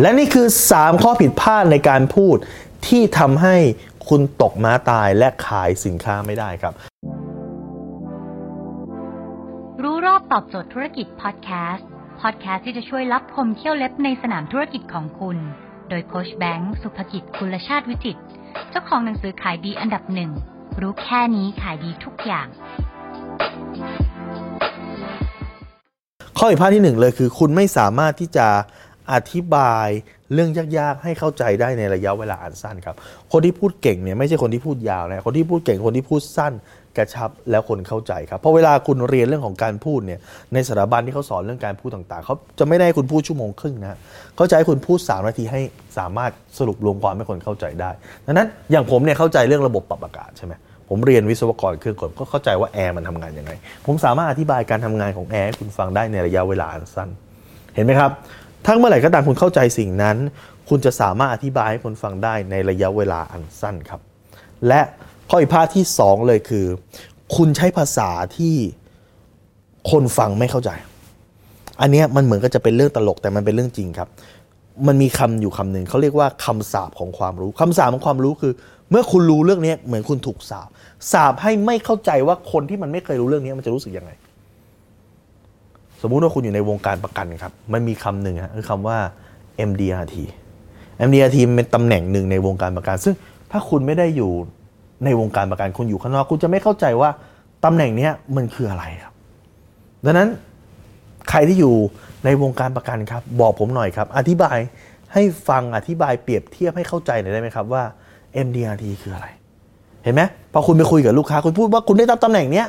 และนี่คือ 3 ข้อผิดพลาดในการพูดที่ทำให้คุณตกม้าตายและขายสินค้าไม่ได้ครับ รู้รอบตอบโจทย์ธุรกิจพอดแคสต์พอดแคสต์ที่จะช่วยรับพมเที่ยวเล็บในสนามธุรกิจของคุณ โดยโคชแบงค์สุภกิจคุลชาติวิจิตเจ้าของหนังสือขายดีอันดับหนึ่งรู้แค่นี้ขายดีทุกอย่าง ข้อผิดพลาดที่หนึ่งเลยคือ คุณไม่สามารถที่จะ อธิบายเรื่องยากๆ ให้เข้าใจได้ในระยะเวลาอันสั้นครับ คนที่พูดเก่งเนี่ยไม่ใช่คนที่พูดยาวนะคนที่พูดเก่งคนที่พูดสั้นกระชับแล้วคนเข้าใจครับเพราะเวลาคุณเรียนเรื่องของการพูดเนี่ยในสถาบันที่เขาสอนเรื่องการพูดต่างๆเขาจะไม่ได้ให้คุณพูดชั่วโมงครึ่งนะเขาจะให้คุณพูด 3 นาทีให้สามารถสรุปรวมความให้คนเข้าใจได้ดังนั้นอย่างผมเนี่ยเข้าใจเรื่องระบบปรับอากาศใช่ไหมผมเรียนวิศวกรเครื่องกลก็เข้าใจว่าแอร์มันทำงานยังไงผมสามารถอธิบายการทำงานของแอร์ให้คุณฟังได้ในระยะเวลาอันสั้น เห็นไหมครับ ทั้งเมื่อไหร่ก็ตามคุณเข้าใจสิ่งนั้น คุณจะสามารถอธิบายให้คนฟังได้ในระยะเวลาอันสั้นครับ และข้อผิดพลาดที่ 2 เลยคือ คุณใช้ภาษาที่คนฟังไม่เข้าใจ อันเนี้ยมันเหมือนก็จะเป็นเรื่องตลกแต่มันเป็นเรื่องจริงครับ มันมีคำอยู่คำหนึ่งเขาเรียกว่าคำสาปของความรู้คำสาปของความรู้คือ เมื่อคุณรู้เรื่องนี้เหมือนคุณถูกสาปสาปให้ไม่เข้าใจว่าคนที่มันไม่เคยรู้เรื่องนี้มันจะรู้สึกยังไง สมมุติว่าคุณอยู่ในวงการประกันครับ มันมีคำหนึ่งฮะคือคำว่า MDRT MDRT เป็นตำแหน่งหนึ่งในวงการประกัน ซึ่งถ้าคุณไม่ได้อยู่ในวงการประกันคุณอยู่ข้างนอก คุณจะไม่เข้าใจว่าตำแหน่งนี้มันคืออะไรครับ ดังนั้นใครที่อยู่ในวงการประกันครับ บอกผมหน่อยครับ อธิบายให้ฟังอธิบายเปรียบเทียบให้เข้าใจหน่อยได้ไหมครับว่า MDRT คืออะไร เห็นไหมพอคุณไปคุยกับลูกค้าคุณพูดว่าคุณได้รับตำแหน่งเนี้ย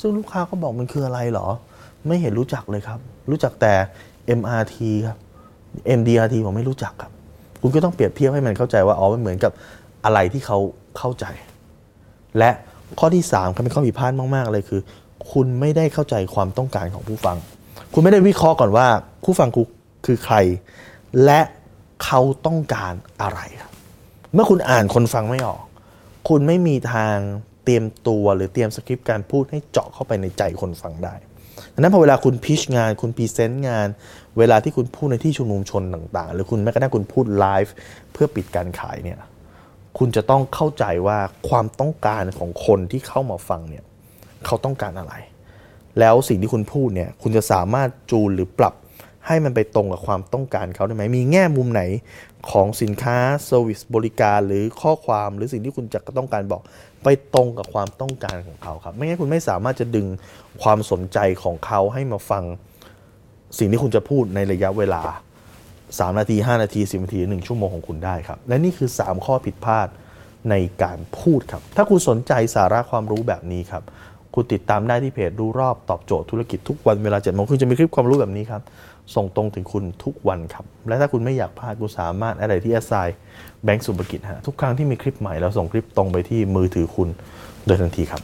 ซึ่งลูกค้าก็บอกมันคืออะไรหรอ ไม่เห็นรู้จักเลยครับ รู้จักแต่ MRT ครับ MDRT ผมไม่รู้จักครับ คุณก็ต้องเปรียบเทียบให้มันเข้าใจว่าอ๋อมันเหมือนกับอะไรที่เขาเข้าใจ และข้อที่3ครับเป็นข้อผิดพลาดมาก ๆ เลยคือ คุณไม่ได้เข้าใจความต้องการของผู้ฟัง คุณไม่ได้วิเคราะห์ก่อนว่าผู้ฟังคุณคือใคร และเขาต้องการอะไรครับ เมื่อคุณอ่านคนฟังไม่ออก คุณไม่มีทางเตรียมตัวหรือเตรียมสคริปต์การพูดให้เจาะเข้าไปในใจคนฟังได้ ดังนั้นพอเวลาคุณ pitch งาน คุณ present งาน เวลาที่คุณพูดในที่ชุมนุมชนต่าง ๆ หรือคุณแม้กระทั่งคุณพูดไลฟ์เพื่อปิดการขายเนี่ยคุณจะต้องเข้าใจว่าความต้องการของคนที่เข้ามาฟังเนี่ยเขาต้องการอะไร แล้วสิ่งที่คุณพูดเนี่ยคุณจะสามารถจูนหรือปรับ ให้มันไปตรงกับความต้องการเขาได้ไหม มีแง่มุมไหนของสินค้าเซอร์วิสบริการหรือข้อความหรือสิ่งที่คุณจะต้องการบอก ไปตรงกับความต้องการของเขาครับ ไม่งั้นคุณไม่สามารถจะดึงความสนใจของเขาให้มาฟังสิ่งที่คุณจะพูดในระยะเวลา 3 นาที 5 นาที 10 นาที 1 ชั่วโมงของคุณได้ครับ และนี่คือ 3 ข้อผิดพลาดในการพูดครับ ถ้าคุณสนใจสาระความรู้แบบนี้ครับ คุณติดตามได้ที่เพจรู้รอบตอบโจทย์ธุรกิจทุกวันเวลา7โมงคุณจะมีคลิปความรู้แบบนี้ครับ ส่งตรงถึงคุณทุกวันครับ และถ้าคุณไม่อยากพลาดคุณสามารถอะไรที่แอสไซแบงก์สุภกิจฮะทุกครั้งที่มีคลิปใหม่เราส่งคลิปตรงไปที่มือถือคุณโดยทันทีครับ